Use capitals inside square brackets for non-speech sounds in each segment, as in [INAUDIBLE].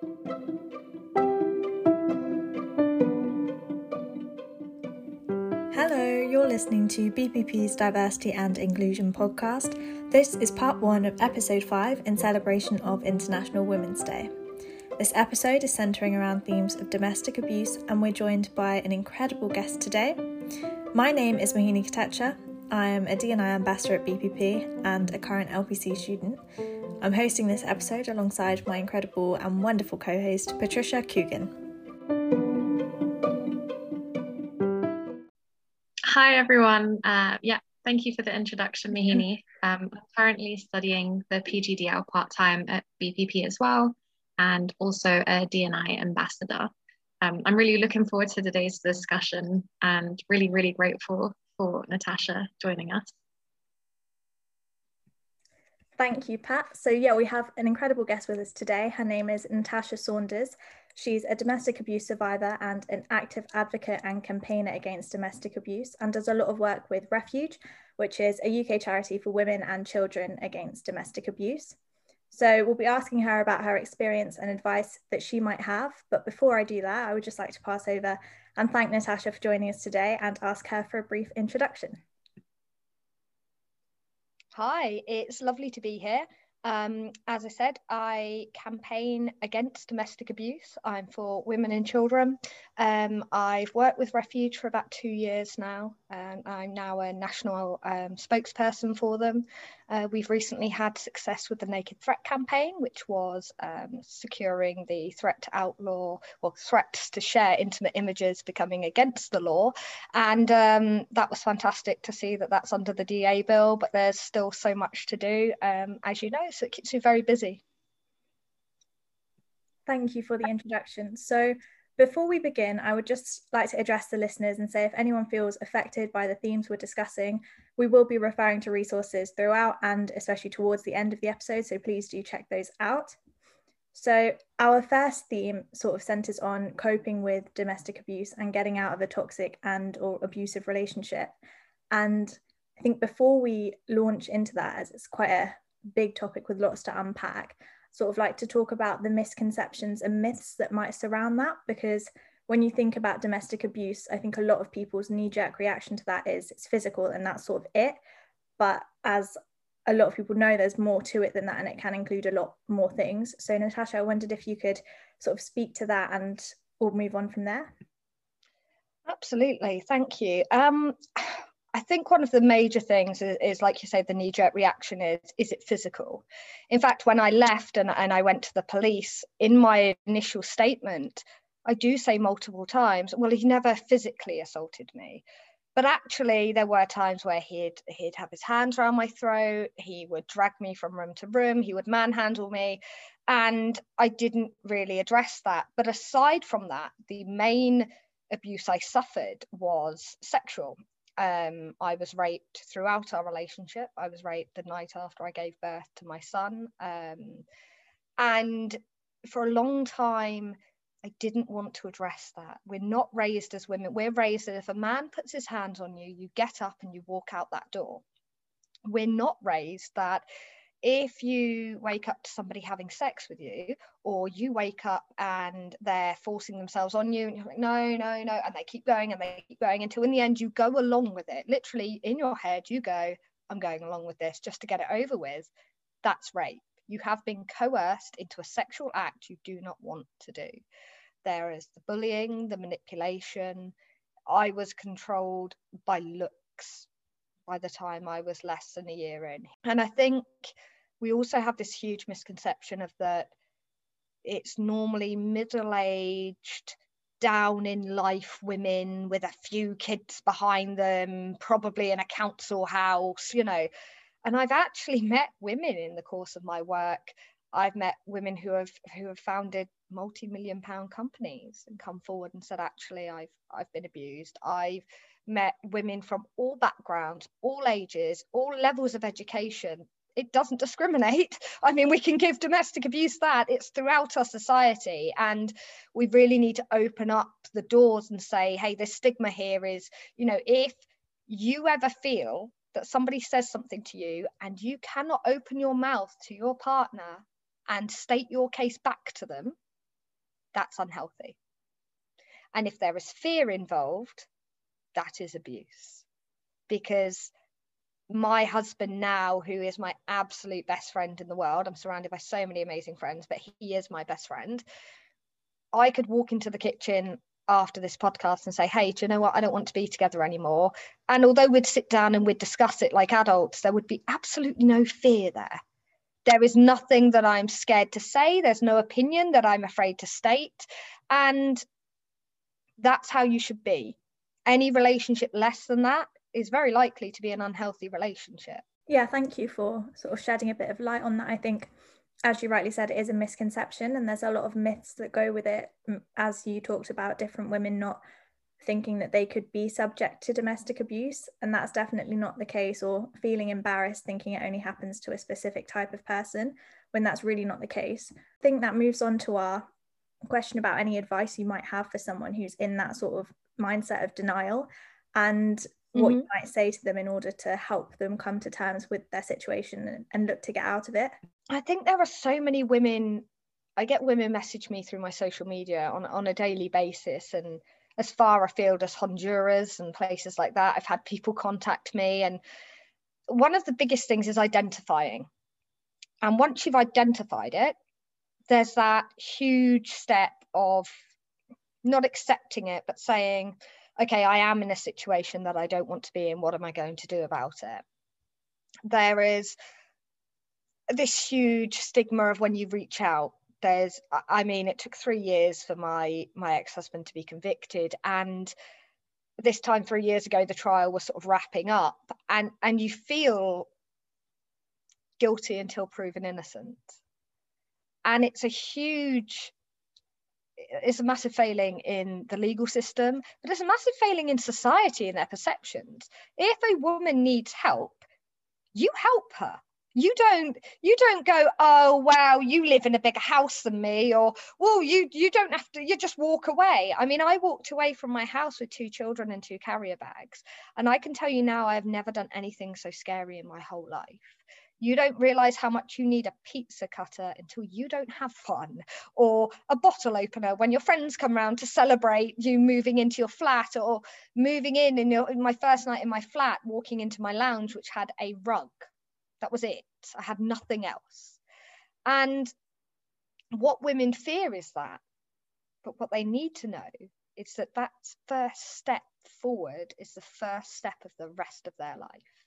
Hello, you're listening to BPP's Diversity and Inclusion podcast. This is part one of episode five in celebration of International Women's Day. This episode is centering around themes of domestic abuse, and we're joined by an incredible guest today. My name is Mohini Kotecha. I am a DNI ambassador at BPP and a current LPC student. I'm hosting this episode alongside my incredible and wonderful co host, Patricia Coogan. Hi, everyone. Uh, yeah, thank you for the introduction, Mohini. Um, I'm currently studying the PGDL part time at BPP as well, and also a DNI ambassador. Um, I'm really looking forward to today's discussion and really, really grateful for Natasha joining us. Thank you, Pat. So, yeah, we have an incredible guest with us today. Her name is Natasha Saunders. She's a domestic abuse survivor and an active advocate and campaigner against domestic abuse and does a lot of work with Refuge, which is a UK charity for women and children against domestic abuse. So we'll be asking her about her experience and advice that she might have. But before I do that, I would just like to pass over and thank Natasha for joining us today and ask her for a brief introduction. Hi, it's lovely to be here. Um, as I said, I campaign against domestic abuse. I'm for women and children. Um, I've worked with Refuge for about two years now, and I'm now a national um, spokesperson for them. Uh, we've recently had success with the Naked Threat campaign, which was um, securing the threat to outlaw or threats to share intimate images becoming against the law. And um, that was fantastic to see that that's under the DA bill, but there's still so much to do, um, as you know, so it keeps me very busy. Thank you for the introduction. So, before we begin, I would just like to address the listeners and say if anyone feels affected by the themes we're discussing, we will be referring to resources throughout and especially towards the end of the episode, so please do check those out. So, our first theme sort of centers on coping with domestic abuse and getting out of a toxic and or abusive relationship. And I think before we launch into that, as it's quite a big topic with lots to unpack, sort of like to talk about the misconceptions and myths that might surround that because when you think about domestic abuse i think a lot of people's knee-jerk reaction to that is it's physical and that's sort of it. But as a lot of people know there's more to it than that and it can include a lot more things. So natasha i wondered if you could sort of speak to that and we'll move on from there. Absolutely. Thank you. Um I think one of the major things is, is, like you say, the knee jerk reaction is is it physical? In fact, when I left and, and I went to the police, in my initial statement, I do say multiple times, well, he never physically assaulted me. But actually, there were times where he'd he'd have his hands around my throat, he would drag me from room to room, he would manhandle me, and I didn't really address that. But aside from that, the main abuse I suffered was sexual um, I was raped throughout our relationship. I was raped the night after I gave birth to my son. Um, and for a long time, I didn't want to address that. We're not raised as women. We're raised that if a man puts his hands on you, you get up and you walk out that door. We're not raised that if you wake up to somebody having sex with you or you wake up and they're forcing themselves on you and you're like no no no and they keep going and they keep going until in the end you go along with it. Literally in your head you go i'm going along with this just to get it over with. That's rape. You have been coerced into a sexual act you do not want to do. There is the bullying the manipulation. I was controlled by looks by the time I was less than a year in. And I think we also have this huge misconception of that it's normally middle aged, down in life women with a few kids behind them, probably in a council house, you know. And I've actually [LAUGHS] met women in the course of my work. I've met women who have who have founded multi-million pound companies and come forward and said, actually, I've I've been abused. I've met women from all backgrounds, all ages, all levels of education. It doesn't discriminate. [LAUGHS] I mean, we can give domestic abuse that, it's throughout our society. And we really need to open up the doors and say, hey, this stigma here is, you know, if you ever feel that somebody says something to you and you cannot open your mouth to your partner and state your case back to them, that's unhealthy. And if there is fear involved, that is abuse. Because my husband now, who is my absolute best friend in the world, I'm surrounded by so many amazing friends, but he is my best friend. I could walk into the kitchen after this podcast and say, hey, do you know what? I don't want to be together anymore. And although we'd sit down and we'd discuss it like adults, there would be absolutely no fear there. There is nothing that I'm scared to say. There's no opinion that I'm afraid to state. And that's how you should be. Any relationship less than that is very likely to be an unhealthy relationship. Yeah, thank you for sort of shedding a bit of light on that. I think, as you rightly said, it is a misconception, and there's a lot of myths that go with it. As you talked about, different women not thinking that they could be subject to domestic abuse, and that's definitely not the case, or feeling embarrassed thinking it only happens to a specific type of person when that's really not the case. I think that moves on to our question about any advice you might have for someone who's in that sort of mindset of denial and what mm-hmm. you might say to them in order to help them come to terms with their situation and, and look to get out of it i think there are so many women i get women message me through my social media on, on a daily basis and as far afield as honduras and places like that i've had people contact me and one of the biggest things is identifying and once you've identified it there's that huge step of not accepting it but saying okay, I am in a situation that I don't want to be in. What am I going to do about it? There is this huge stigma of when you reach out. There's, I mean, it took three years for my my ex-husband to be convicted, and this time three years ago, the trial was sort of wrapping up, and and you feel guilty until proven innocent, and it's a huge it's a massive failing in the legal system, but it's a massive failing in society in their perceptions. If a woman needs help, you help her. You don't you don't go, oh wow, you live in a bigger house than me, or well, you you don't have to, you just walk away. I mean, I walked away from my house with two children and two carrier bags. And I can tell you now I've never done anything so scary in my whole life you don't realize how much you need a pizza cutter until you don't have fun, or a bottle opener when your friends come round to celebrate you moving into your flat, or moving in in, your, in my first night in my flat, walking into my lounge, which had a rug. That was it. I had nothing else. And what women fear is that. But what they need to know is that that first step forward is the first step of the rest of their life.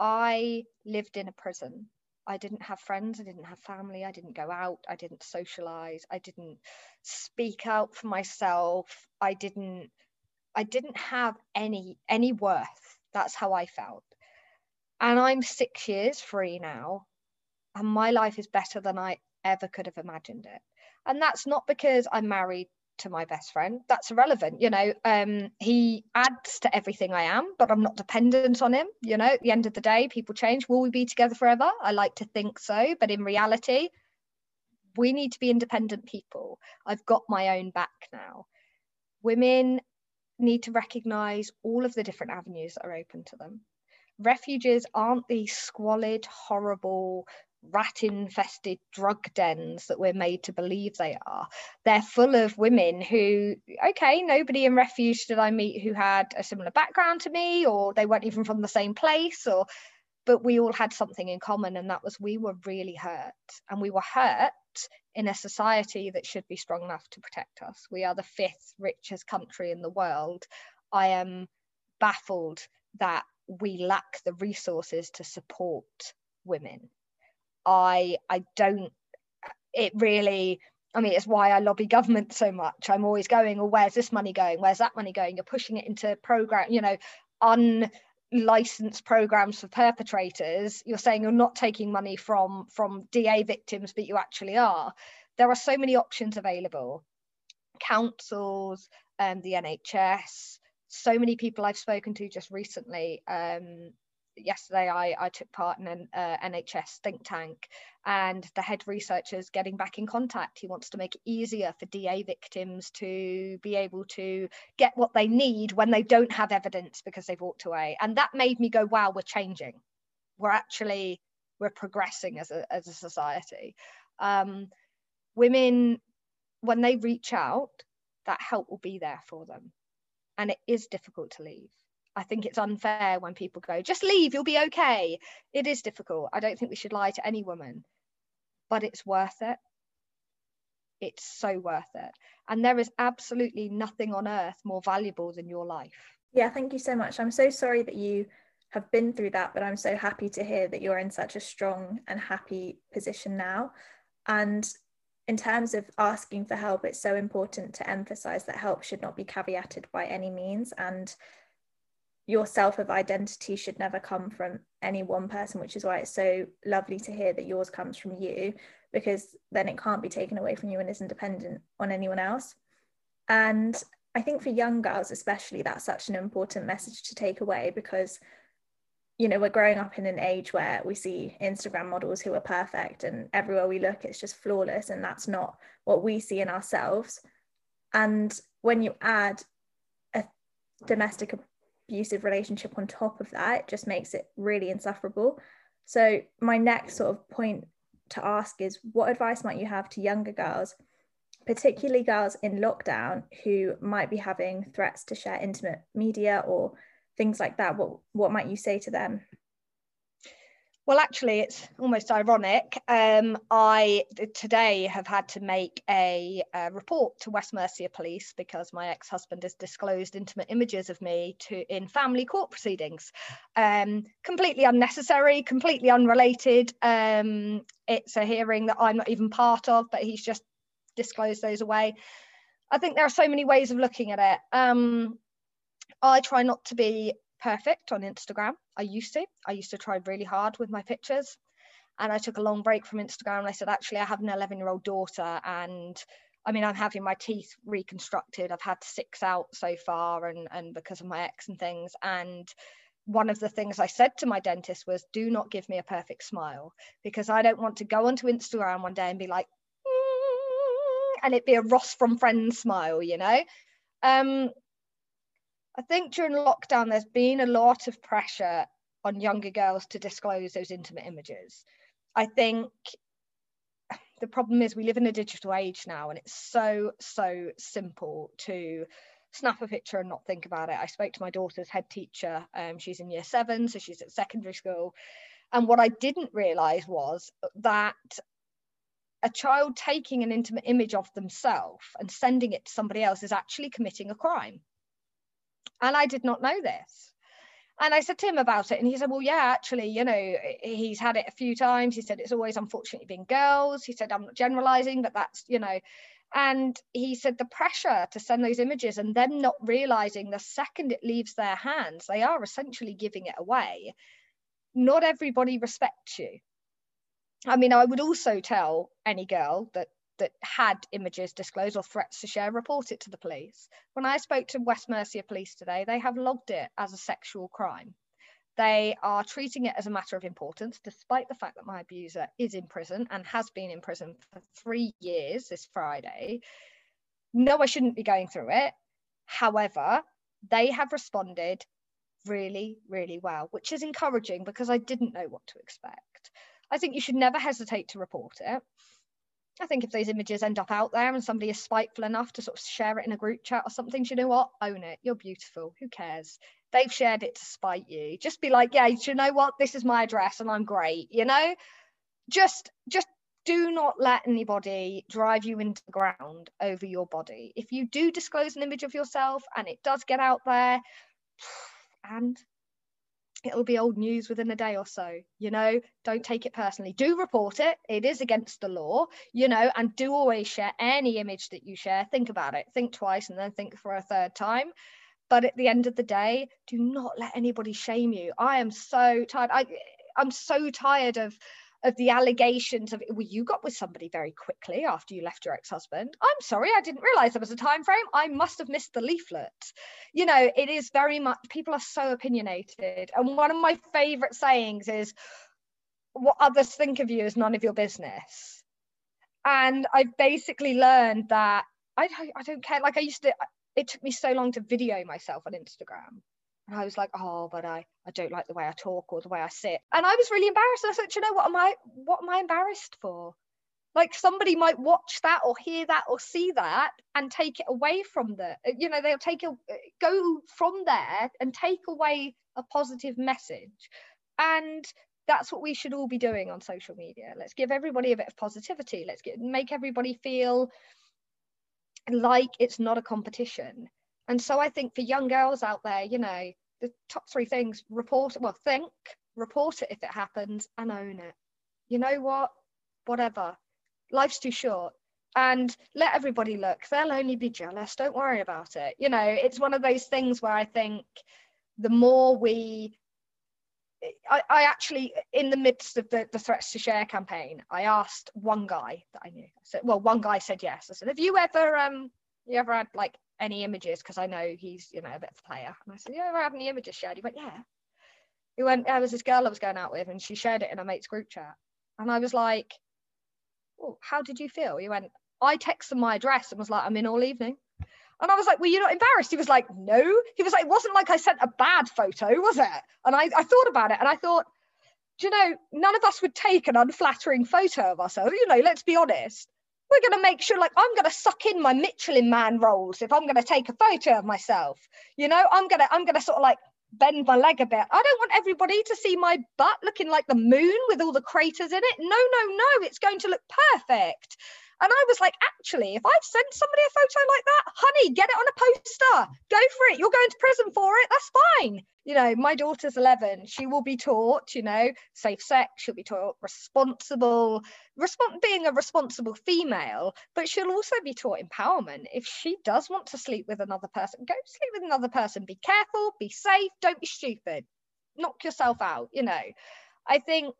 I lived in a prison. I didn't have friends, I didn't have family, I didn't go out, I didn't socialize, I didn't speak out for myself, I didn't I didn't have any any worth. That's how I felt. And I'm 6 years free now, and my life is better than I ever could have imagined it. And that's not because I'm married to my best friend. That's irrelevant you know um he adds to everything i am but i'm not dependent on him you know. At the end of the day people change. Will we be together forever? I like to think so but in reality we need to be independent people. I've got my own back now. Women need to recognize all of the different avenues that are open to them. Refuges aren't these squalid horrible rat infested drug dens that we're made to believe they are. They're full of women who, okay, nobody in refuge did I meet who had a similar background to me, or they weren't even from the same place, or but we all had something in common, and that was we were really hurt. And we were hurt in a society that should be strong enough to protect us. We are the fifth richest country in the world. I am baffled that we lack the resources to support women I I don't it really I mean, it's why I lobby government so much. I'm always going, well, where's this money going? Where's that money going? You're pushing it into program, you know, unlicensed programs for perpetrators. You're saying you're not taking money from from DA victims, but you actually are. There are so many options available. Councils, um, the NHS, so many people I've spoken to just recently um, yesterday I, I took part in an uh, NHS think tank and the head researcher is getting back in contact. He wants to make it easier for DA victims to be able to get what they need when they don't have evidence because they've walked away. And that made me go, wow, we're changing. We're actually, we're progressing as a, as a society. Um, women when they reach out, that help will be there for them. And it is difficult to leave. I think it's unfair when people go, just leave, you'll be okay. It is difficult. I don't think we should lie to any woman, but it's worth it. It's so worth it. And there is absolutely nothing on earth more valuable than your life. Yeah, thank you so much. I'm so sorry that you have been through that, but I'm so happy to hear that you're in such a strong and happy position now. And in terms of asking for help, it's so important to emphasize that help should not be caveated by any means. And your self of identity should never come from any one person, which is why it's so lovely to hear that yours comes from you, because then it can't be taken away from you and isn't dependent on anyone else. And I think for young girls, especially, that's such an important message to take away because, you know, we're growing up in an age where we see Instagram models who are perfect and everywhere we look, it's just flawless. And that's not what we see in ourselves. And when you add a domestic abusive relationship on top of that, just makes it really insufferable. So, my next sort of point to ask is what advice might you have to younger girls, particularly girls in lockdown who might be having threats to share intimate media or things like that? What, what might you say to them? Well, actually, it's almost ironic. Um, I today have had to make a, a, report to West Mercia Police because my ex-husband has disclosed intimate images of me to in family court proceedings. Um, completely unnecessary, completely unrelated. Um, it's a hearing that I'm not even part of, but he's just disclosed those away. I think there are so many ways of looking at it. Um, I try not to be perfect on Instagram. I used to. I used to try really hard with my pictures. And I took a long break from Instagram I said, actually, I have an 11 year old daughter and I mean, I'm having my teeth reconstructed. I've had six out so far and, and because of my ex and things. And one of the things I said to my dentist was, do not give me a perfect smile because I don't want to go onto Instagram one day and be like, mm, and it be a Ross from Friends smile, you know? Um, I think during lockdown, there's been a lot of pressure on younger girls to disclose those intimate images. I think the problem is we live in a digital age now, and it's so, so simple to snap a picture and not think about it. I spoke to my daughter's head teacher. Um, she's in year seven, so she's at secondary school. And what I didn't realize was that a child taking an intimate image of themselves and sending it to somebody else is actually committing a crime. And I did not know this. And I said to him about it, and he said, Well, yeah, actually, you know, he's had it a few times. He said, It's always unfortunately been girls. He said, I'm not generalizing, but that's, you know, and he said the pressure to send those images and them not realizing the second it leaves their hands, they are essentially giving it away. Not everybody respects you. I mean, I would also tell any girl that that had images disclosed or threats to share report it to the police. When I spoke to West Mercia Police today, they have logged it as a sexual crime. They are treating it as a matter of importance, despite the fact that my abuser is in prison and has been in prison for three years this Friday. No, I shouldn't be going through it. However, they have responded really, really well, which is encouraging because I didn't know what to expect. I think you should never hesitate to report it. I think if those images end up out there and somebody is spiteful enough to sort of share it in a group chat or something, you know what? Own it. You're beautiful. Who cares? They've shared it to spite you. Just be like, yeah, you know what? This is my address and I'm great. You know, just just do not let anybody drive you into the ground over your body. If you do disclose an image of yourself and it does get out there, [SIGHS] and it'll be old news within a day or so you know? Don't take it personally. Do report it. It is against the law you know? And do always share any image that you share. Think about it. Think twice and then think for a third time. But at the end of the day do not let anybody shame you. I am so tired. I i'm so tired of of the allegations of well you got with somebody very quickly after you left your ex-husband. I'm sorry i didn't realize there was a time frame. I must have missed the leaflet. You know it is very much people are so opinionated. And one of my favorite sayings is what others think of you is none of your business. And i've basically learned that i don't, I don't care. Like i used to it took me so long to video myself on instagram and I was like, oh, but I, I don't like the way I talk or the way I sit. And I was really embarrassed. I said, you know what am I what am I embarrassed for? like somebody might watch that or hear that or see that and take it away from the you know they'll take a go from there and take away a positive message and that's what we should all be doing on social media let's give everybody a bit of positivity let's get make everybody feel like it's not a competition and so i think for young girls out there you know the top three things report well think report it if it happens and own it. You know what? Whatever. Life's too short. And let everybody look. They'll only be jealous. Don't worry about it. You know it's one of those things where i think the more we I, I actually in the midst of the, the threats to share campaign i asked one guy that i knew. I said well one guy said yes. I said have you ever um you ever had like any images because i know he's you know a bit of a player and i said you ever have any images shared he went yeah he went there was this girl i was going out with and she shared it in a mate's group chat and i was like well, how did you feel? He went, I texted my address and was like, I'm in all evening. And I was like, Were you not embarrassed? He was like, No. He was like, It wasn't like I sent a bad photo, was it? And I, I thought about it and I thought, Do you know, none of us would take an unflattering photo of ourselves. You know, let's be honest. We're going to make sure, like, I'm going to suck in my Michelin man rolls if I'm going to take a photo of myself. You know, I'm going to, I'm going to sort of like bend my leg a bit. I don't want everybody to see my butt looking like the moon with all the craters in it. No, no, no, it's going to look perfect. And I was like, actually, if I've sent somebody a photo like that, honey, get it on a poster. Go for it. You're going to prison for it. That's fine. You know, my daughter's 11. She will be taught, you know, safe sex. She'll be taught responsible, respons- being a responsible female, but she'll also be taught empowerment. If she does want to sleep with another person, go sleep with another person. Be careful, be safe, don't be stupid. Knock yourself out, you know. I think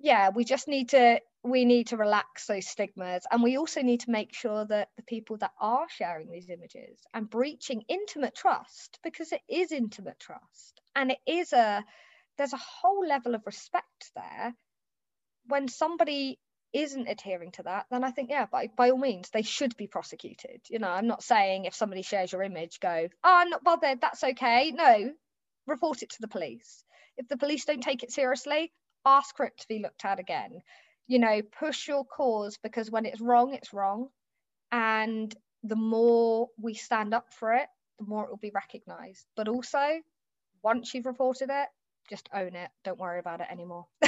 yeah we just need to we need to relax those stigmas and we also need to make sure that the people that are sharing these images and breaching intimate trust because it is intimate trust and it is a there's a whole level of respect there. When somebody isn't adhering to that then i think yeah by, by all means they should be prosecuted. You know i'm not saying if somebody shares your image go oh i'm not bothered that's okay. No report it to the police. If the police don't take it seriously ask for it to be looked at again you know push your cause because when it's wrong it's wrong and the more we stand up for it the more it will be recognized but also once you've reported it just own it don't worry about it anymore [LAUGHS]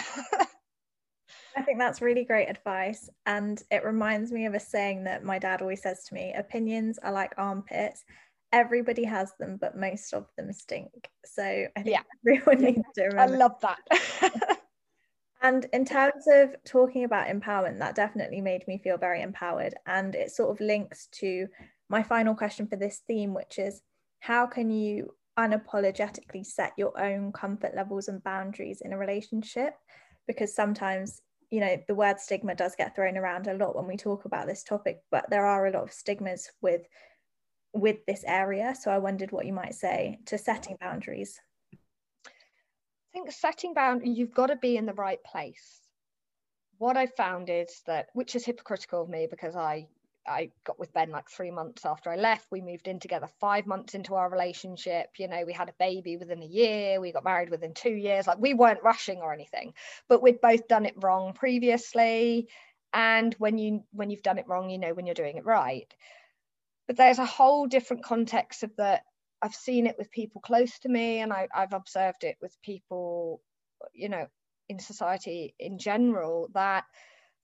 I think that's really great advice. And it reminds me of a saying that my dad always says to me opinions are like armpits. Everybody has them, but most of them stink. So I think yeah. everyone [LAUGHS] needs to remember. I love that. [LAUGHS] And in terms of talking about empowerment, that definitely made me feel very empowered. And it sort of links to my final question for this theme, which is how can you unapologetically set your own comfort levels and boundaries in a relationship? Because sometimes, you know, the word stigma does get thrown around a lot when we talk about this topic, but there are a lot of stigmas with with this area. So I wondered what you might say to setting boundaries think setting boundaries, you've got to be in the right place. What I found is that, which is hypocritical of me because I I got with Ben like three months after I left. We moved in together five months into our relationship. You know, we had a baby within a year. We got married within two years. Like we weren't rushing or anything, but we'd both done it wrong previously. And when you when you've done it wrong, you know when you're doing it right. But there's a whole different context of that I've seen it with people close to me, and I, I've observed it with people, you know, in society in general, that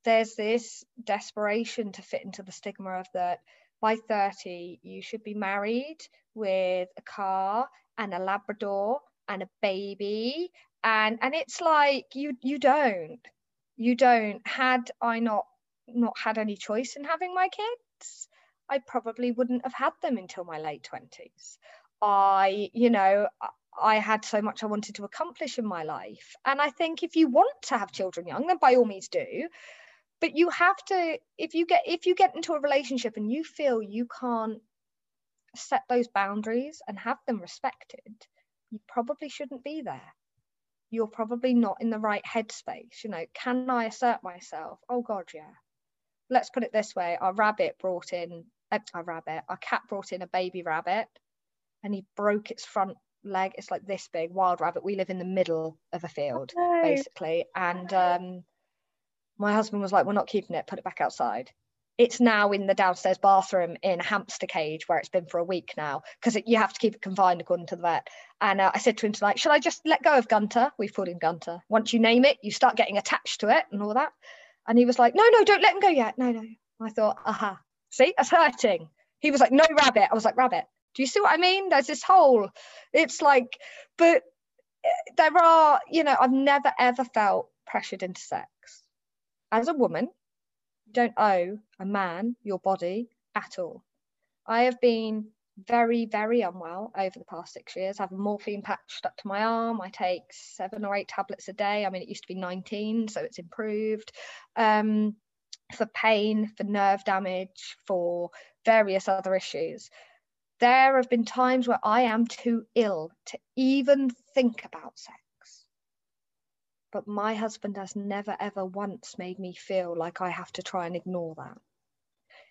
there's this desperation to fit into the stigma of that by 30 you should be married with a car and a labrador and a baby. And and it's like you you don't you don't. Had i not not had any choice in having my kids i probably wouldn't have had them until my late 20s I, you know, I had so much I wanted to accomplish in my life. And I think if you want to have children young, then by all means do. But you have to, if you get if you get into a relationship and you feel you can't set those boundaries and have them respected, you probably shouldn't be there. You're probably not in the right headspace. You know, can I assert myself? Oh God, yeah. Let's put it this way: our rabbit brought in a, a rabbit, our cat brought in a baby rabbit and he broke its front leg. It's like this big, wild rabbit. We live in the middle of a field, oh, no. basically. And um, My husband was like, We're not keeping it, put it back outside. It's now in the downstairs bathroom in a hamster cage where it's been for a week now because you have to keep it confined according to the vet. And uh, I said to him tonight, Should I just let go of Gunter? We've called him Gunter. Once you name it, you start getting attached to it and all that. And he was like, No, no, don't let him go yet. No, no. I thought, Aha, see, that's hurting. He was like, No, rabbit. I was like, Rabbit. Do you see what I mean? There's this whole, it's like, but eh, there are, you know, I've never ever felt pressured into sex. As a woman, you don't owe a man your body at all. I have been very, very unwell over the past six years. I have a morphine patch stuck to my arm. I take seven or eight tablets a day. I mean, it used to be 19, so it's improved. Um, for pain, for nerve damage, for various other issues there have been times where I am too ill to even think about sex. But my husband has never, ever once made me feel like I have to try and ignore that.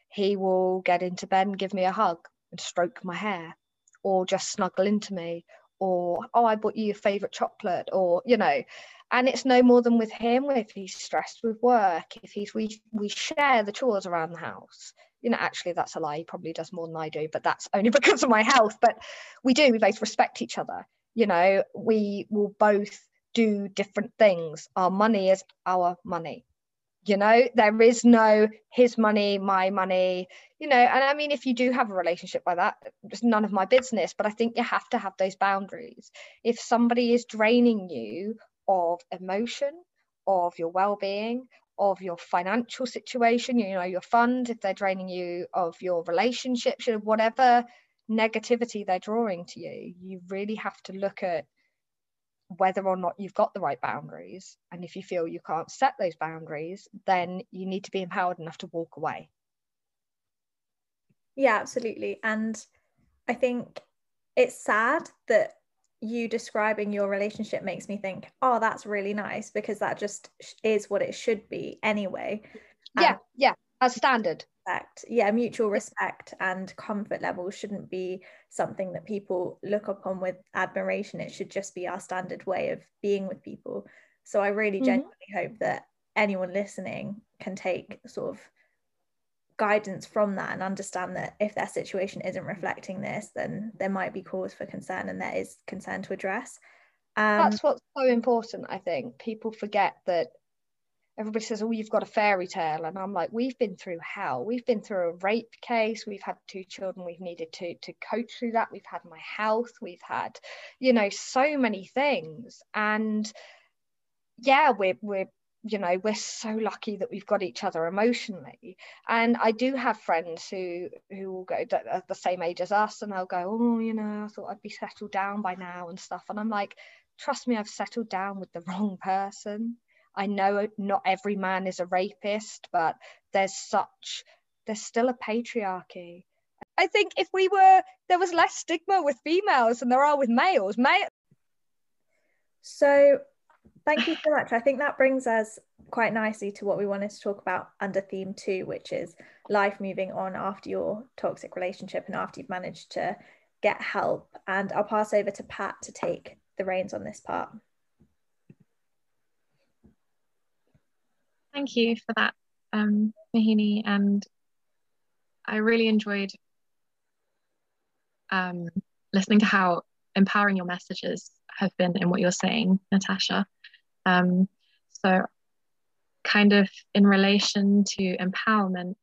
He will get into bed and give me a hug and stroke my hair, or just snuggle into me, or, oh, I bought you your favorite chocolate, or, you know, and it's no more than with him if he's stressed with work if he's we we share the chores around the house you know actually that's a lie he probably does more than i do but that's only [LAUGHS] because of my health but we do we both respect each other you know we will both do different things. Our money is our money you know there is no his money my money you know and i mean if you do have a relationship like that it's none of my business but i think you have to have those boundaries. If somebody is draining you of emotion of your well-being of your financial situation, you know, your fund, if they're draining you of your relationships, you know, whatever negativity they're drawing to you, you really have to look at whether or not you've got the right boundaries. And if you feel you can't set those boundaries, then you need to be empowered enough to walk away. Yeah, absolutely. And I think it's sad that you describing your relationship makes me think, oh, that's really nice because that just is what it should be anyway. Yeah, yeah, as standard. Respect. Yeah, mutual respect and comfort level shouldn't be something that people look upon with admiration. It should just be our standard way of being with people. So I really mm-hmm. genuinely hope that anyone listening can take sort of guidance from that and understand that if their situation isn't reflecting this then there might be cause for concern and there is concern to address. Um, that's what's so important i think. People forget that everybody says oh you've got a fairy tale. And i'm like we've been through hell. We've been through a rape case. We've had two children. We've needed to to coach through that. We've had my health. We've had you know so many things. And yeah we're we're you know we're so lucky that we've got each other emotionally. And i do have friends who who will go at the same age as us and they'll go oh you know i thought i'd be settled down by now and stuff. And i'm like trust me i've settled down with the wrong person. I know not every man is a rapist but there's such there's still a patriarchy. I think if we were there was less stigma with females than there are with males. Male so Thank you so much. I think that brings us quite nicely to what we wanted to talk about under theme two, which is life moving on after your toxic relationship and after you've managed to get help. And I'll pass over to Pat to take the reins on this part. Thank you for that, um, Mohini. And I really enjoyed um, listening to how empowering your messages have been in what you're saying, Natasha. Um, so, kind of in relation to empowerment,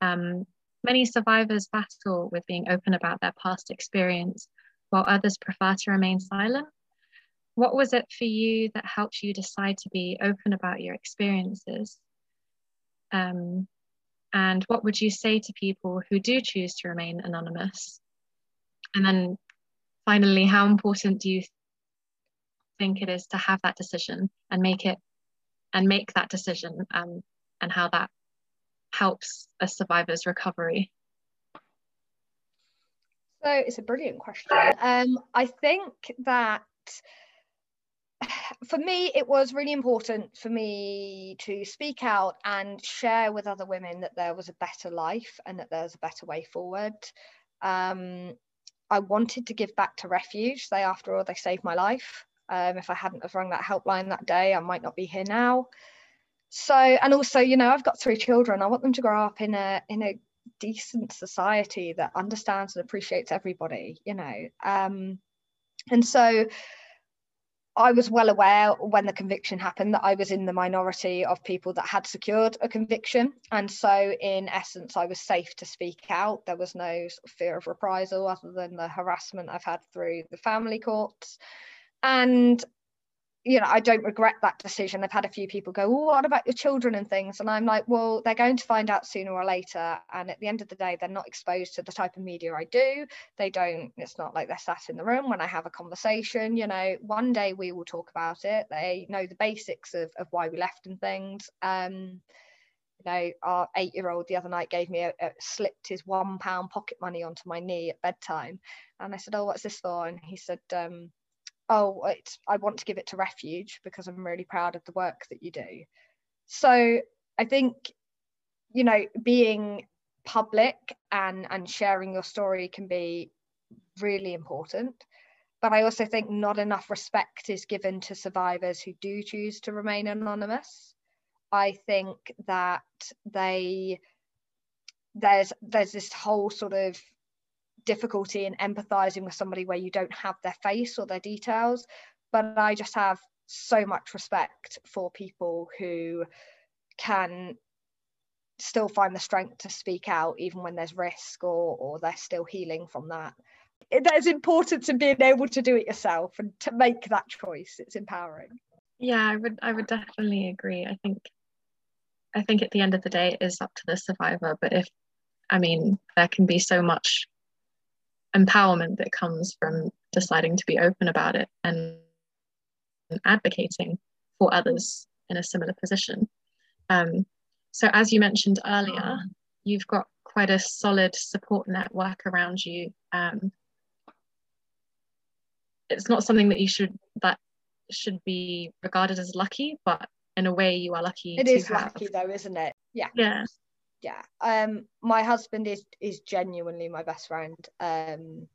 um, many survivors battle with being open about their past experience, while others prefer to remain silent. What was it for you that helped you decide to be open about your experiences? Um, and what would you say to people who do choose to remain anonymous? And then finally, how important do you think it is to have that decision and make it and make that decision um, and how that helps a survivor's recovery? So it's a brilliant question. Um, I think that for me, it was really important for me to speak out and share with other women that there was a better life and that there's a better way forward. Um, I wanted to give back to refuge. They, after all, they saved my life. Um, if I hadn't have rung that helpline that day, I might not be here now. so and also you know i've got three children i want them to grow up in a in a decent society that understands and appreciates everybody you know um and so I was well aware when the conviction happened that I was in the minority of people that had secured a conviction. And so, in essence, I was safe to speak out. There was no sort of fear of reprisal other than the harassment I've had through the family courts. And you know, I don't regret that decision. I've had a few people go, well, what about your children and things? And I'm like, well, they're going to find out sooner or later. And at the end of the day, they're not exposed to the type of media I do. They don't, it's not like they're sat in the room when I have a conversation. You know, one day we will talk about it. They know the basics of, of why we left and things. Um, you know, our eight year old the other night gave me a, a, slipped his one pound pocket money onto my knee at bedtime. And I said, Oh, what's this for? And he said, um, oh it's i want to give it to refuge because i'm really proud of the work that you do. So i think you know being public and and sharing your story can be really important. But i also think not enough respect is given to survivors who do choose to remain anonymous. I think that they there's there's this whole sort of difficulty in empathizing with somebody where you don't have their face or their details but i just have so much respect for people who can still find the strength to speak out even when there's risk or or they're still healing from that. There's importance in being able to do it yourself and to make that choice. It's empowering. Yeah i would i would definitely agree. I think i think at the end of the day it is up to the survivor. But if i mean there can be so much empowerment that comes from deciding to be open about it and advocating for others in a similar position. Um, so, as you mentioned earlier, you've got quite a solid support network around you. Um, it's not something that you should that should be regarded as lucky, but in a way, you are lucky. It is have. lucky, though, isn't it? Yeah. Yeah yeah. Um my husband is is genuinely my best friend. Um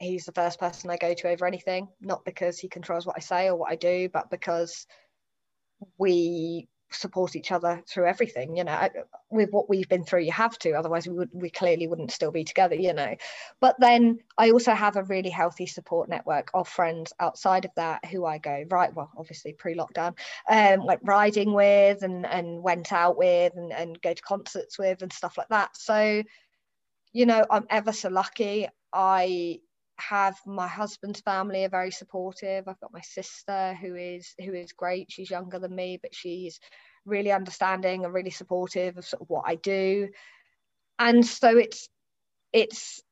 he's the first person i go to over anything not because he controls what i say or what i do but because we support each other through everything you know with what we've been through you have to otherwise we would we clearly wouldn't still be together you know. But then i also have a really healthy support network of friends outside of that who i go right well obviously pre-lockdown um like riding with and and went out with and, and go to concerts with and stuff like that. So you know i'm ever so lucky. I have my husband's family are very supportive. I've got my sister who is who is great. She's younger than me but she's really understanding and really supportive of sort of what i do. And so it's it's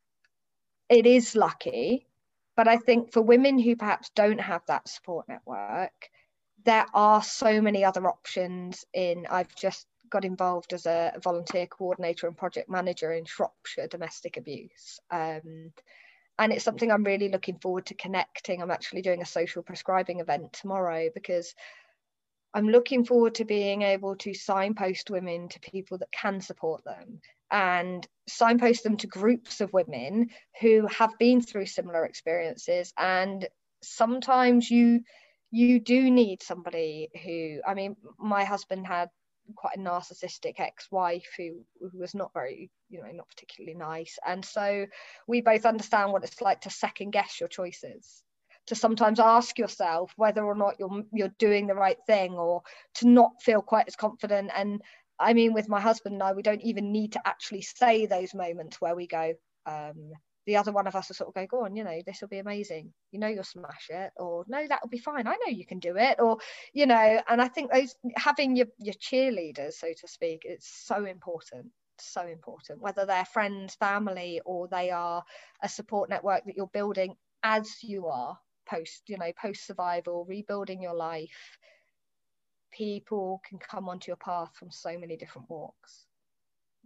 it is lucky. But i think for women who perhaps don't have that support network there are so many other options in i've just got involved as a volunteer coordinator and project manager in shropshire domestic abuse. Um, and it's something I'm really looking forward to connecting. I'm actually doing a social prescribing event tomorrow because I'm looking forward to being able to signpost women to people that can support them and signpost them to groups of women who have been through similar experiences and sometimes you you do need somebody who i mean my husband had quite a narcissistic ex-wife who, who was not very you know not particularly nice. And so we both understand what it's like to second guess your choices to sometimes ask yourself whether or not you're you're doing the right thing or to not feel quite as confident. And i mean with my husband and i we don't even need to actually say those moments where we go um, the other one of us will sort of go, go on, you know, this will be amazing. You know, you'll smash it, or no, that'll be fine. I know you can do it, or you know. And I think those having your your cheerleaders, so to speak, it's so important, so important. Whether they're friends, family, or they are a support network that you're building as you are post, you know, post survival, rebuilding your life. People can come onto your path from so many different walks.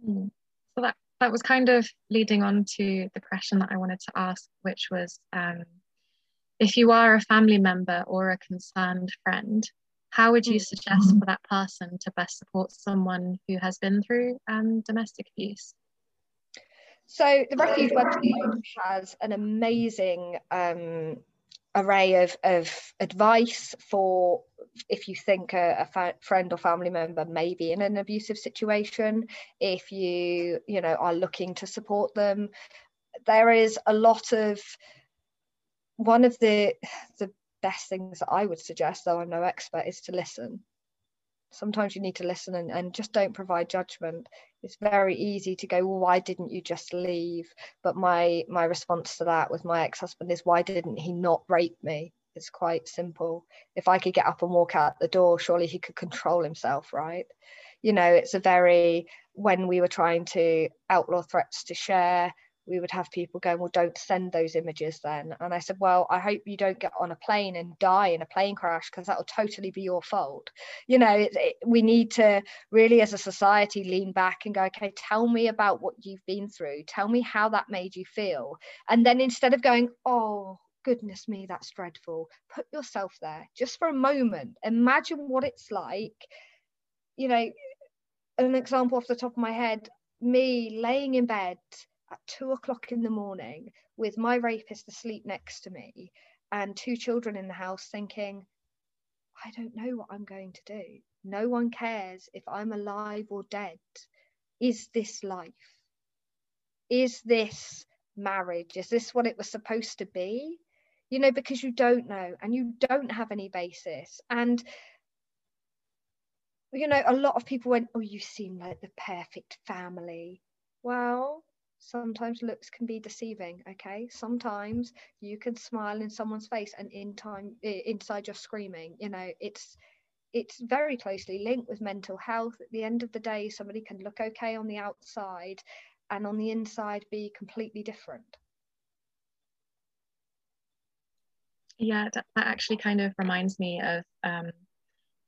Mm. So that that was kind of leading on to the question that I wanted to ask, which was um, if you are a family member or a concerned friend, how would you suggest for that person to best support someone who has been through um, domestic abuse? So the Refuge website has an amazing um, array of, of advice for if you think a, a fa- friend or family member may be in an abusive situation if you you know are looking to support them there is a lot of one of the the best things that i would suggest though i'm no expert is to listen. Sometimes you need to listen and, and just don't provide judgment it's very easy to go well, why didn't you just leave? But my my response to that with my ex-husband is why didn't he not rape me? It's quite simple. If i could get up and walk out the door surely he could control himself right? You know it's a very when we were trying to outlaw threats to share we would have people going, well, don't send those images then. And I said, well, I hope you don't get on a plane and die in a plane crash because that will totally be your fault. You know, it, it, we need to really, as a society, lean back and go, okay, tell me about what you've been through. Tell me how that made you feel. And then instead of going, oh, goodness me, that's dreadful, put yourself there just for a moment. Imagine what it's like. You know, an example off the top of my head me laying in bed at two o'clock in the morning with my rapist asleep next to me and two children in the house thinking, I don't know what I'm going to do. No one cares if I'm alive or dead. Is this life? Is this marriage? Is this what it was supposed to be? You know, because you don't know and you don't have any basis. And, you know, a lot of people went, Oh, you seem like the perfect family. Well, sometimes looks can be deceiving okay? Sometimes you can smile in someone's face and in time inside you're screaming you know? It's it's very closely linked with mental health. At the end of the day somebody can look okay on the outside and on the inside be completely different. Yeah that, that actually kind of reminds me of um,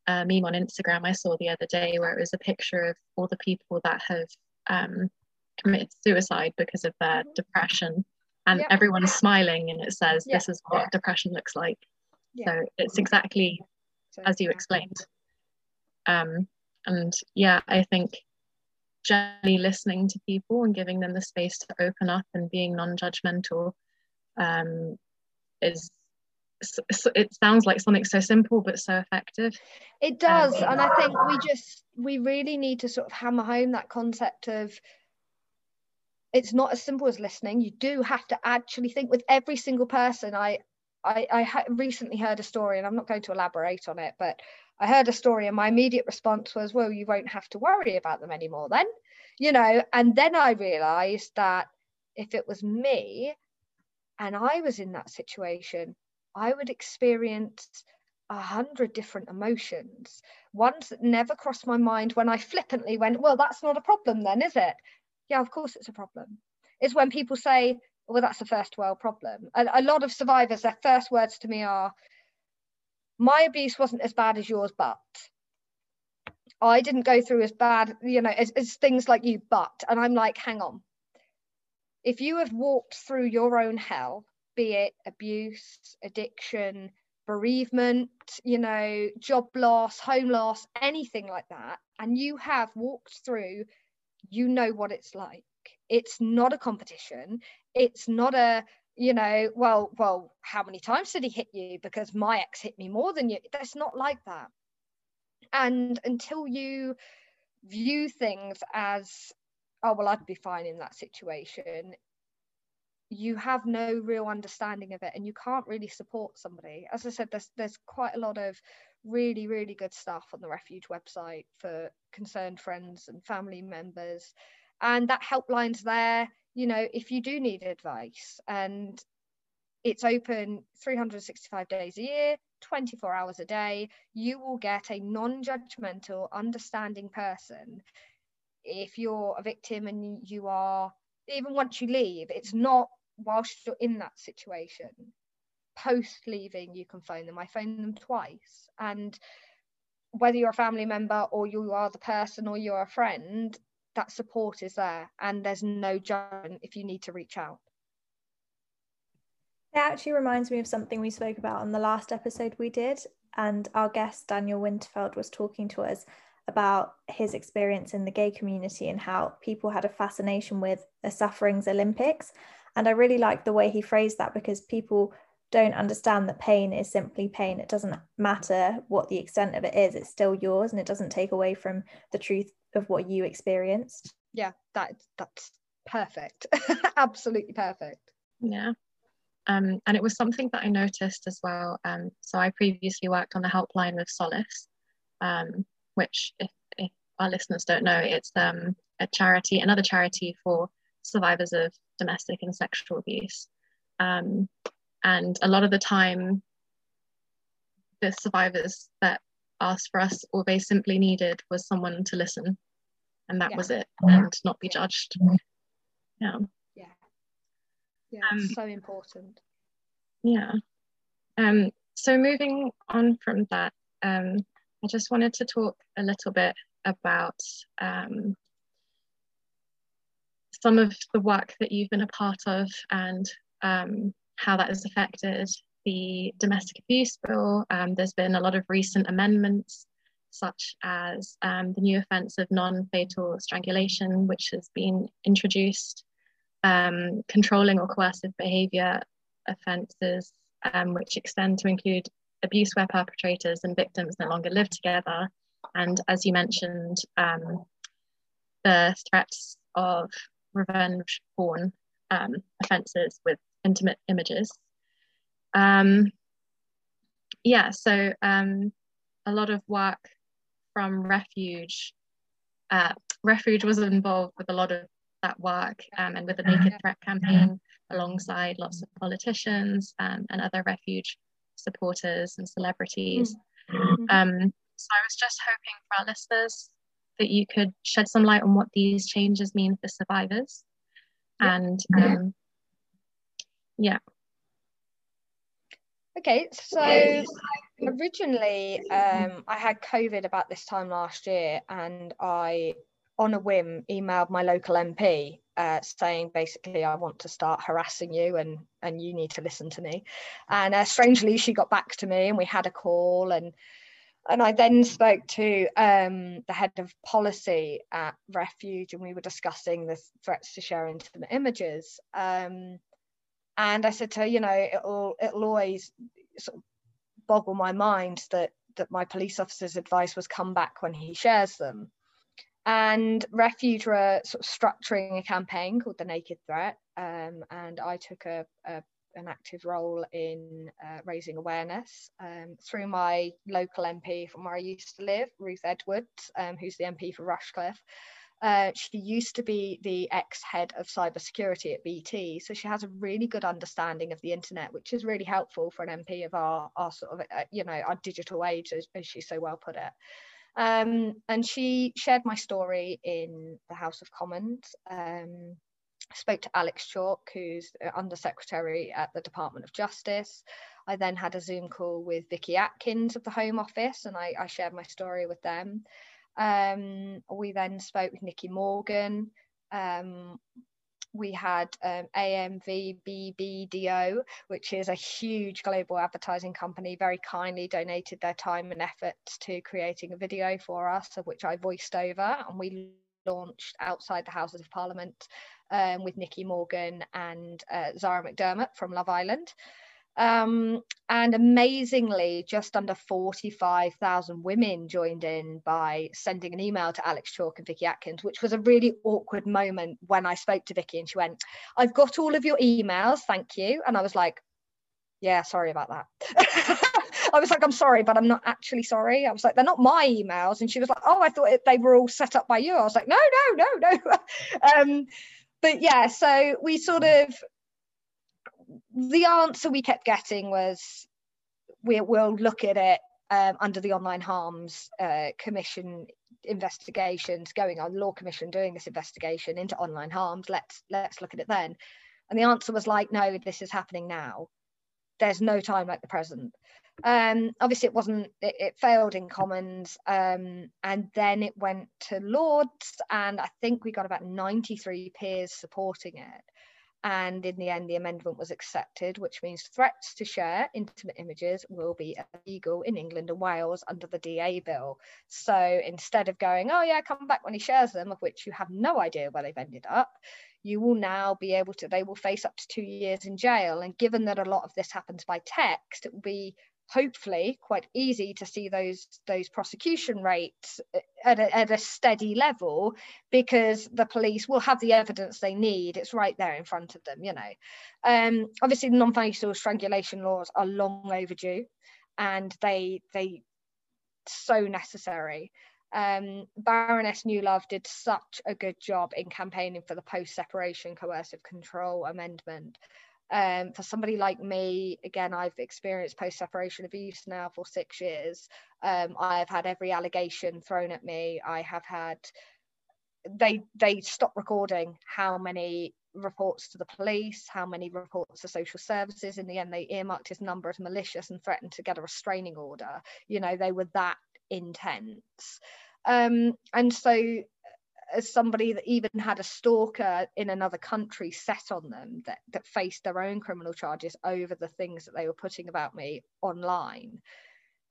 a meme on instagram i saw the other day where it was a picture of all the people that have um, committed suicide because of their depression. And everyone's smiling and it says this is what depression looks like. Yep. so it's exactly as you explained. Um, and yeah i think generally listening to people and giving them the space to open up and being non-judgmental um, is it sounds like something so simple but so effective. It does um, and i think we just we really need to sort of hammer home that concept of it's not as simple as listening. You do have to actually think with every single person. I i, I ha- recently heard a story and i'm not going to elaborate on it but i heard a story and my immediate response was well you won't have to worry about them anymore then you know? And then i realized that if it was me and i was in that situation i would experience a hundred different emotions ones that never crossed my mind when i flippantly went well that's not a problem then is it yeah, of course it's a problem. It's when people say, well, that's a first world problem. A, a lot of survivors, their first words to me are, my abuse wasn't as bad as yours, but I didn't go through as bad, you know, as, as things like you, but. And I'm like, hang on. If you have walked through your own hell, be it abuse, addiction, bereavement, you know, job loss, home loss, anything like that, and you have walked through you know what it's like. It's not a competition. It's not a you know well well how many times did he hit you? Because my ex hit me more than you. That's not like that. And until you view things as oh well i'd be fine in that situation you have no real understanding of it and you can't really support somebody. As i said there's there's quite a lot of really, really good stuff on the Refuge website for concerned friends and family members. And that helpline's there, you know, if you do need advice. And it's open 365 days a year, 24 hours a day. You will get a non judgmental, understanding person. If you're a victim and you are, even once you leave, it's not whilst you're in that situation post leaving you can phone them. I phone them twice. And whether you're a family member or you are the person or you're a friend that support is there. And there's no judgment if you need to reach out. It actually reminds me of something we spoke about on the last episode we did. And our guest daniel winterfeld was talking to us about his experience in the gay community and how people had a fascination with a sufferings olympics. And i really like the way he phrased that because people don't understand that pain is simply pain. It doesn't matter what the extent of it is, it's still yours and it doesn't take away from the truth of what you experienced. Yeah, that that's perfect. [LAUGHS] Absolutely perfect. Yeah. Um, and it was something that I noticed as well. Um, so I previously worked on the helpline with Solace, um, which, if, if, our listeners don't know, it's um, a charity, another charity for survivors of domestic and sexual abuse. And a lot of the time, the survivors that asked for us, all they simply needed was someone to listen, and that yeah. was it, and not be judged. Yeah. Yeah. Yeah. Um, so important. Yeah. Um, so moving on from that, um, I just wanted to talk a little bit about um, some of the work that you've been a part of and um, how that has affected the domestic abuse bill. Um, there's been a lot of recent amendments, such as um, the new offence of non fatal strangulation, which has been introduced, um, controlling or coercive behaviour offences, um, which extend to include abuse where perpetrators and victims no longer live together. And as you mentioned, um, the threats of revenge porn um, offences with intimate images. Um, yeah, so um, a lot of work from Refuge. Uh, Refuge was involved with a lot of that work um, and with the Naked Threat campaign alongside lots of politicians um, and other Refuge supporters and celebrities. Mm-hmm. Um, so I was just hoping for our listeners that you could shed some light on what these changes mean for survivors and um, yeah. Okay, so originally um, I had COVID about this time last year, and I, on a whim, emailed my local MP uh, saying basically I want to start harassing you and and you need to listen to me. And uh, strangely, she got back to me, and we had a call and. And I then spoke to um, the head of policy at Refuge, and we were discussing the threats to share intimate images. Um, and I said to her, you know, it'll it'll always sort of boggle my mind that that my police officer's advice was come back when he shares them. And Refuge were sort of structuring a campaign called the Naked Threat, um, and I took a, a an active role in uh, raising awareness um, through my local MP from where I used to live, Ruth Edwards, um, who's the MP for Rushcliffe. Uh, she used to be the ex-head of cybersecurity at BT, so she has a really good understanding of the internet, which is really helpful for an MP of our, our sort of, uh, you know, our digital age, as, as she so well put it. Um, and she shared my story in the House of Commons. Um, spoke to Alex Chalk, who's Under Secretary at the Department of Justice. I then had a Zoom call with Vicky Atkins of the Home Office, and I, I shared my story with them. Um, we then spoke with Nicky Morgan. Um, we had um, AMV BBDO, which is a huge global advertising company, very kindly donated their time and efforts to creating a video for us, of which I voiced over. And we launched outside the Houses of Parliament um, with Nicky Morgan and uh, Zara McDermott from Love Island. Um, and amazingly, just under 45,000 women joined in by sending an email to Alex Chalk and Vicky Atkins, which was a really awkward moment when I spoke to Vicky and she went, I've got all of your emails, thank you. And I was like, yeah, sorry about that. [LAUGHS] I was like, I'm sorry, but I'm not actually sorry. I was like, they're not my emails. And she was like, oh, I thought they were all set up by you. I was like, no, no, no, no. [LAUGHS] um, but yeah, so we sort of the answer we kept getting was we will look at it um, under the online harms uh, commission investigations going on law commission doing this investigation into online harms. Let's let's look at it then. And the answer was like no this is happening now. There's no time like the present. Um, obviously it wasn't it, it failed in commons um, and then it went to lords and i think we got about 93 peers supporting it and in the end, the amendment was accepted, which means threats to share intimate images will be illegal in England and Wales under the DA bill. So instead of going, oh, yeah, come back when he shares them, of which you have no idea where they've ended up, you will now be able to they will face up to two years in jail and given that a lot of this happens by text it will be hopefully quite easy to see those those prosecution rates at a, at a steady level because the police will have the evidence they need. It's right there in front of them you know. Um, obviously non-fatal strangulation laws are long overdue and they they so necessary. Um, Baroness Newlove did such a good job in campaigning for the post separation coercive control amendment um, for somebody like me, again, I've experienced post separation abuse now for six years. Um, I've had every allegation thrown at me. I have had they they stop recording how many reports to the police, how many reports to social services. In the end, they earmarked his number as malicious and threatened to get a restraining order. You know, they were that intense. Um, and so as somebody that even had a stalker in another country set on them that, that faced their own criminal charges over the things that they were putting about me online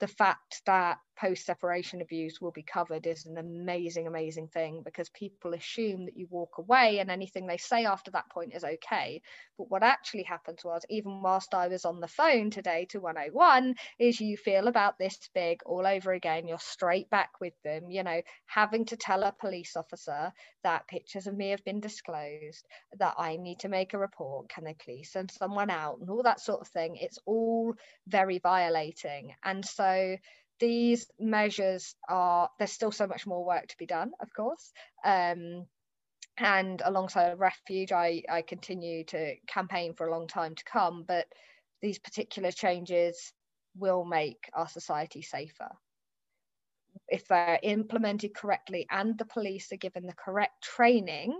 the fact that post separation abuse will be covered is an amazing, amazing thing because people assume that you walk away and anything they say after that point is okay. But what actually happened was, even whilst I was on the phone today to 101, is you feel about this big all over again. You're straight back with them, you know, having to tell a police officer that pictures of me have been disclosed, that I need to make a report. Can they please send someone out and all that sort of thing? It's all very violating. And so, these measures are there's still so much more work to be done of course. Um, and alongside refuge I, I continue to campaign for a long time to come but these particular changes will make our society safer. If they're implemented correctly and the police are given the correct training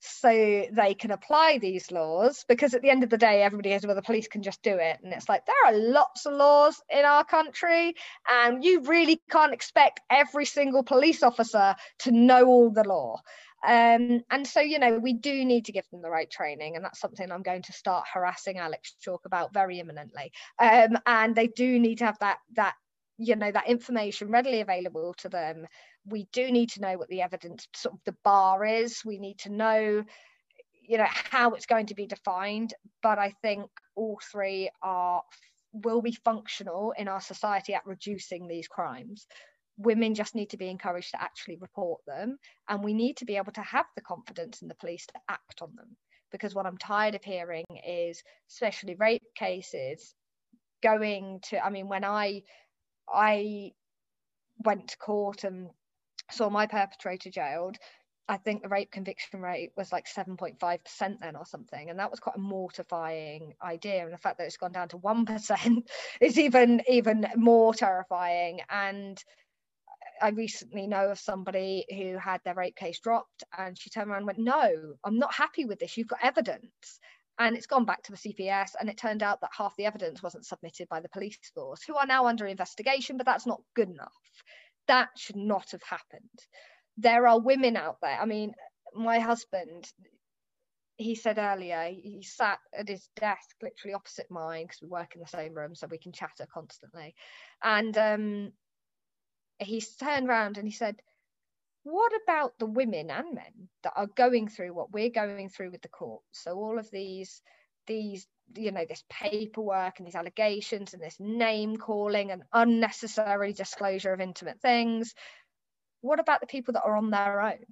so they can apply these laws because at the end of the day everybody has well the police can just do it. And it's like there are lots of laws in our country and you really can't expect every single police officer to know all the law. Um, and so you know we do need to give them the right training and that's something i'm going to start harassing alex chalk about very imminently. Um, and they do need to have that that you know that information readily available to them we do need to know what the evidence sort of the bar is. We need to know you know how it's going to be defined. But i think all three are will be functional in our society at reducing these crimes. Women just need to be encouraged to actually report them. And we need to be able to have the confidence in the police to act on them. Because what i'm tired of hearing is especially rape cases going to i mean when i i went to court and saw my perpetrator jailed I think the rape conviction rate was like 7.5% then or something. And that was quite a mortifying idea. And the fact that it's gone down to 1% [LAUGHS] is even even more terrifying. And I recently know of somebody who had their rape case dropped and she turned around and went, No, I'm not happy with this. You've got evidence. And it's gone back to the CPS. And it turned out that half the evidence wasn't submitted by the police force, who are now under investigation, but that's not good enough that should not have happened. There are women out there. I mean, my husband, he said earlier, he sat at his desk literally opposite mine because we work in the same room, so we can chatter constantly. And um, he turned around and he said, what about the women and men that are going through what we're going through with the court? So all of these these you know this paperwork and these allegations and this name calling and unnecessary disclosure of intimate things. What about the people that are on their own?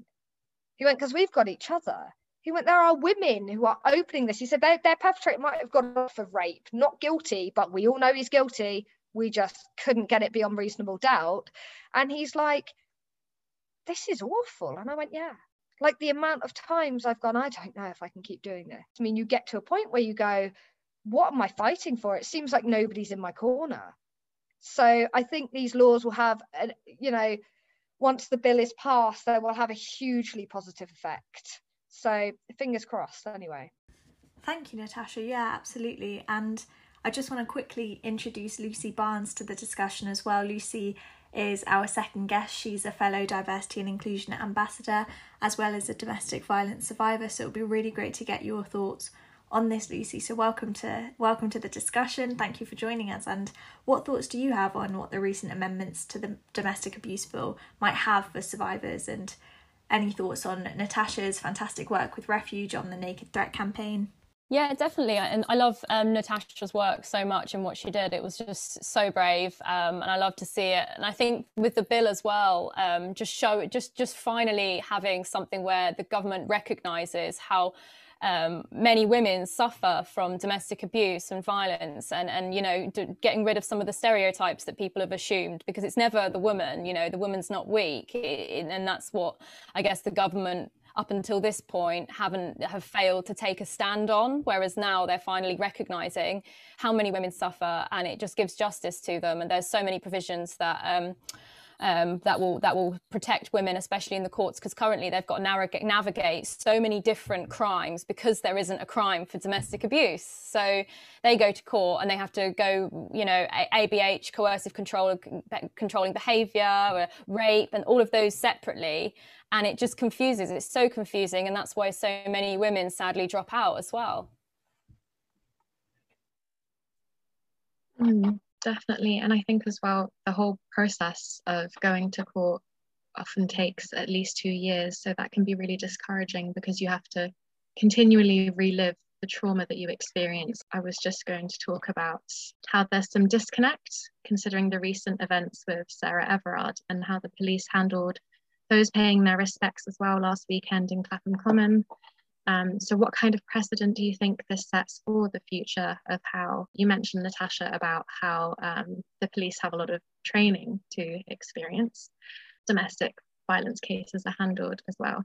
He went because we've got each other he went there are women who are opening this. He said their, their perpetrator might have gone off of rape not guilty but we all know he's guilty. We just couldn't get it beyond reasonable doubt. And he's like this is awful. And i went yeah like the amount of times I've gone, I don't know if I can keep doing this. I mean, you get to a point where you go, what am I fighting for? It seems like nobody's in my corner. So I think these laws will have, you know, once the bill is passed, they will have a hugely positive effect. So fingers crossed, anyway. Thank you, Natasha. Yeah, absolutely. And I just want to quickly introduce Lucy Barnes to the discussion as well. Lucy is our second guest. She's a fellow diversity and inclusion ambassador as well as a domestic violence survivor. So it'll be really great to get your thoughts on this, Lucy. So welcome to welcome to the discussion. Thank you for joining us. And what thoughts do you have on what the recent amendments to the domestic abuse bill might have for survivors and any thoughts on Natasha's fantastic work with Refuge on the Naked Threat campaign? Yeah, definitely. And I love um, Natasha's work so much and what she did. It was just so brave, um, and I love to see it. And I think with the bill as well, um, just show just just finally having something where the government recognises how um, many women suffer from domestic abuse and violence and, and you know getting rid of some of the stereotypes that people have assumed because it's never the woman you know the woman's not weak it, and that's what i guess the government up until this point haven't have failed to take a stand on whereas now they're finally recognizing how many women suffer and it just gives justice to them. And there's so many provisions that um, um, that will that will protect women, especially in the courts, because currently they've got to navigate, navigate so many different crimes because there isn't a crime for domestic abuse. So they go to court and they have to go, you know, ABH, coercive control, controlling behaviour, rape, and all of those separately, and it just confuses. It's so confusing, and that's why so many women sadly drop out as well. Mm. Definitely. And I think as well, the whole process of going to court often takes at least two years. So that can be really discouraging because you have to continually relive the trauma that you experience. I was just going to talk about how there's some disconnect considering the recent events with Sarah Everard and how the police handled those paying their respects as well last weekend in Clapham Common. Um, so, what kind of precedent do you think this sets for the future of how you mentioned, Natasha, about how um, the police have a lot of training to experience domestic violence cases are handled as well?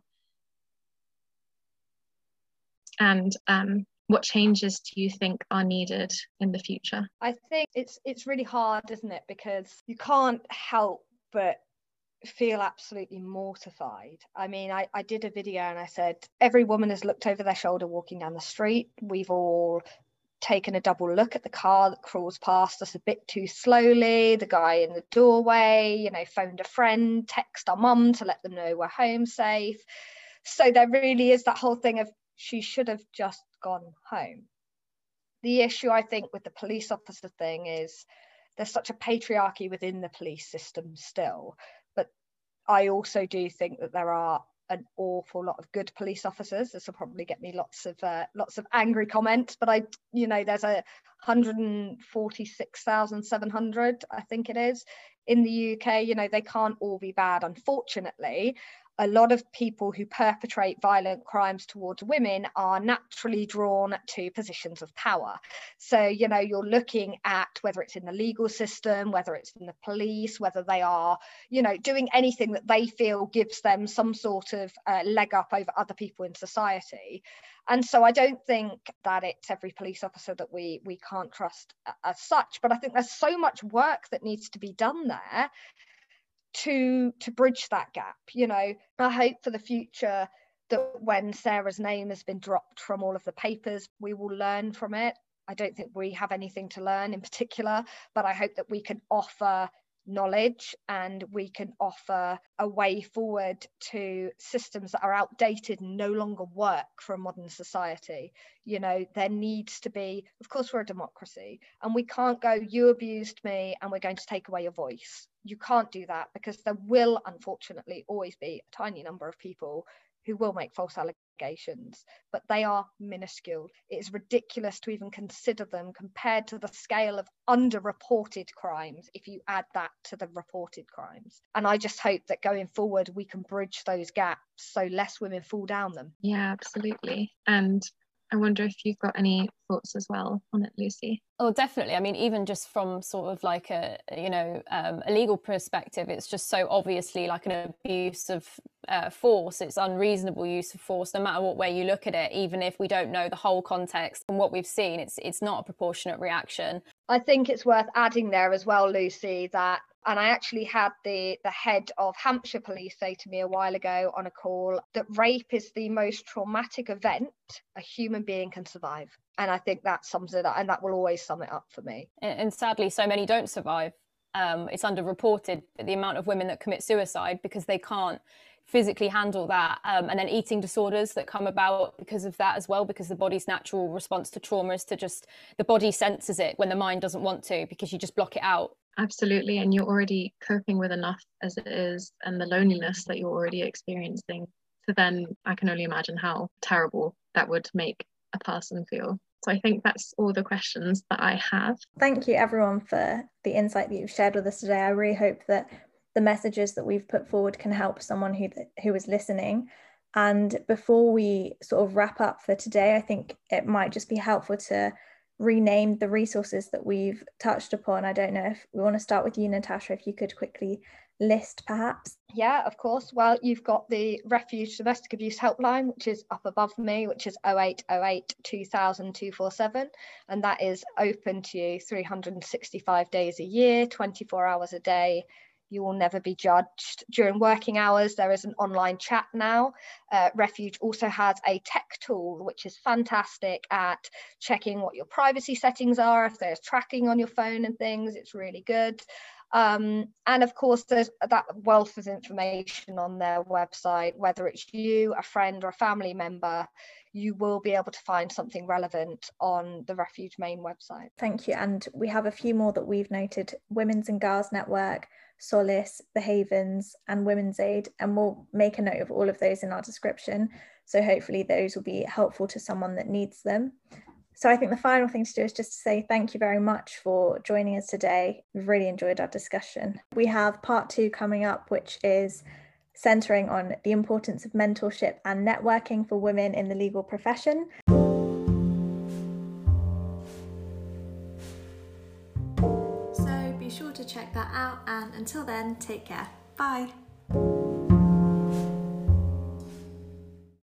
And um, what changes do you think are needed in the future? I think it's it's really hard, isn't it? Because you can't help but feel absolutely mortified. I mean, I, I did a video and I said, every woman has looked over their shoulder walking down the street. We've all taken a double look at the car that crawls past us a bit too slowly, the guy in the doorway, you know, phoned a friend, text our mum to let them know we're home safe. So there really is that whole thing of she should have just gone home. The issue, I think, with the police officer thing is there's such a patriarchy within the police system still I also do think that there are an awful lot of good police officers. This will probably get me lots of uh, lots of angry comments, but I, you know, there's a 146,700, I think it is, in the UK. You know, they can't all be bad, unfortunately a lot of people who perpetrate violent crimes towards women are naturally drawn to positions of power. So, you know, you're looking at whether it's in the legal system, whether it's in the police, whether they are, you know, doing anything that they feel gives them some sort of uh, leg up over other people in society. And so I don't think that it's every police officer that we we can't trust as such, but I think there's so much work that needs to be done there to to bridge that gap you know? I hope for the future that when sarah's name has been dropped from all of the papers we will learn from it. I don't think we have anything to learn in particular but i hope that we can offer knowledge and we can offer a way forward to systems that are outdated and no longer work for a modern society. You know there needs to be of course we're a democracy and we can't go you abused me and we're going to take away your voice you can't do that because there will unfortunately always be a tiny number of people who will make false allegations, but they are minuscule. It is ridiculous to even consider them compared to the scale of underreported crimes if you add that to the reported crimes. And I just hope that going forward we can bridge those gaps so less women fall down them. Yeah, absolutely. And I wonder if you've got any thoughts as well on it, Lucy. Oh, definitely. I mean, even just from sort of like a you know um, a legal perspective, it's just so obviously like an abuse of uh, force. It's unreasonable use of force, no matter what way you look at it. Even if we don't know the whole context and what we've seen, it's it's not a proportionate reaction. I think it's worth adding there as well, Lucy, that and I actually had the the head of Hampshire Police say to me a while ago on a call that rape is the most traumatic event a human being can survive. And I think that sums it up, and that will always sum it up for me. And, and sadly, so many don't survive. Um, it's underreported the amount of women that commit suicide because they can't physically handle that um, and then eating disorders that come about because of that as well because the body's natural response to trauma is to just the body senses it when the mind doesn't want to because you just block it out Absolutely. And you're already coping with enough as it is, and the loneliness that you're already experiencing. So then I can only imagine how terrible that would make a person feel. So I think that's all the questions that I have. Thank you, everyone, for the insight that you've shared with us today. I really hope that the messages that we've put forward can help someone who who is listening. And before we sort of wrap up for today, I think it might just be helpful to rename the resources that we've touched upon. I don't know if we want to start with you, Natasha, if you could quickly list perhaps? Yeah, of course. Well, you've got the Refuge Domestic Abuse Helpline, which is up above me, which is 0808 2000 247. And that is open to you 365 days a year, 24 hours a day. You will never be judged. During working hours, there is an online chat now. Uh, Refuge also has a tech tool, which is fantastic at checking what your privacy settings are, if there's tracking on your phone and things. It's really good. Um, and of course, there's that wealth of information on their website, whether it's you, a friend, or a family member, you will be able to find something relevant on the Refuge Main website. Thank you. And we have a few more that we've noted Women's and Girls Network, Solace, The Havens, and Women's Aid. And we'll make a note of all of those in our description. So hopefully, those will be helpful to someone that needs them. So I think the final thing to do is just to say thank you very much for joining us today. We've really enjoyed our discussion. We have part two coming up, which is centering on the importance of mentorship and networking for women in the legal profession. sure to check that out. And until then, take care. Bye.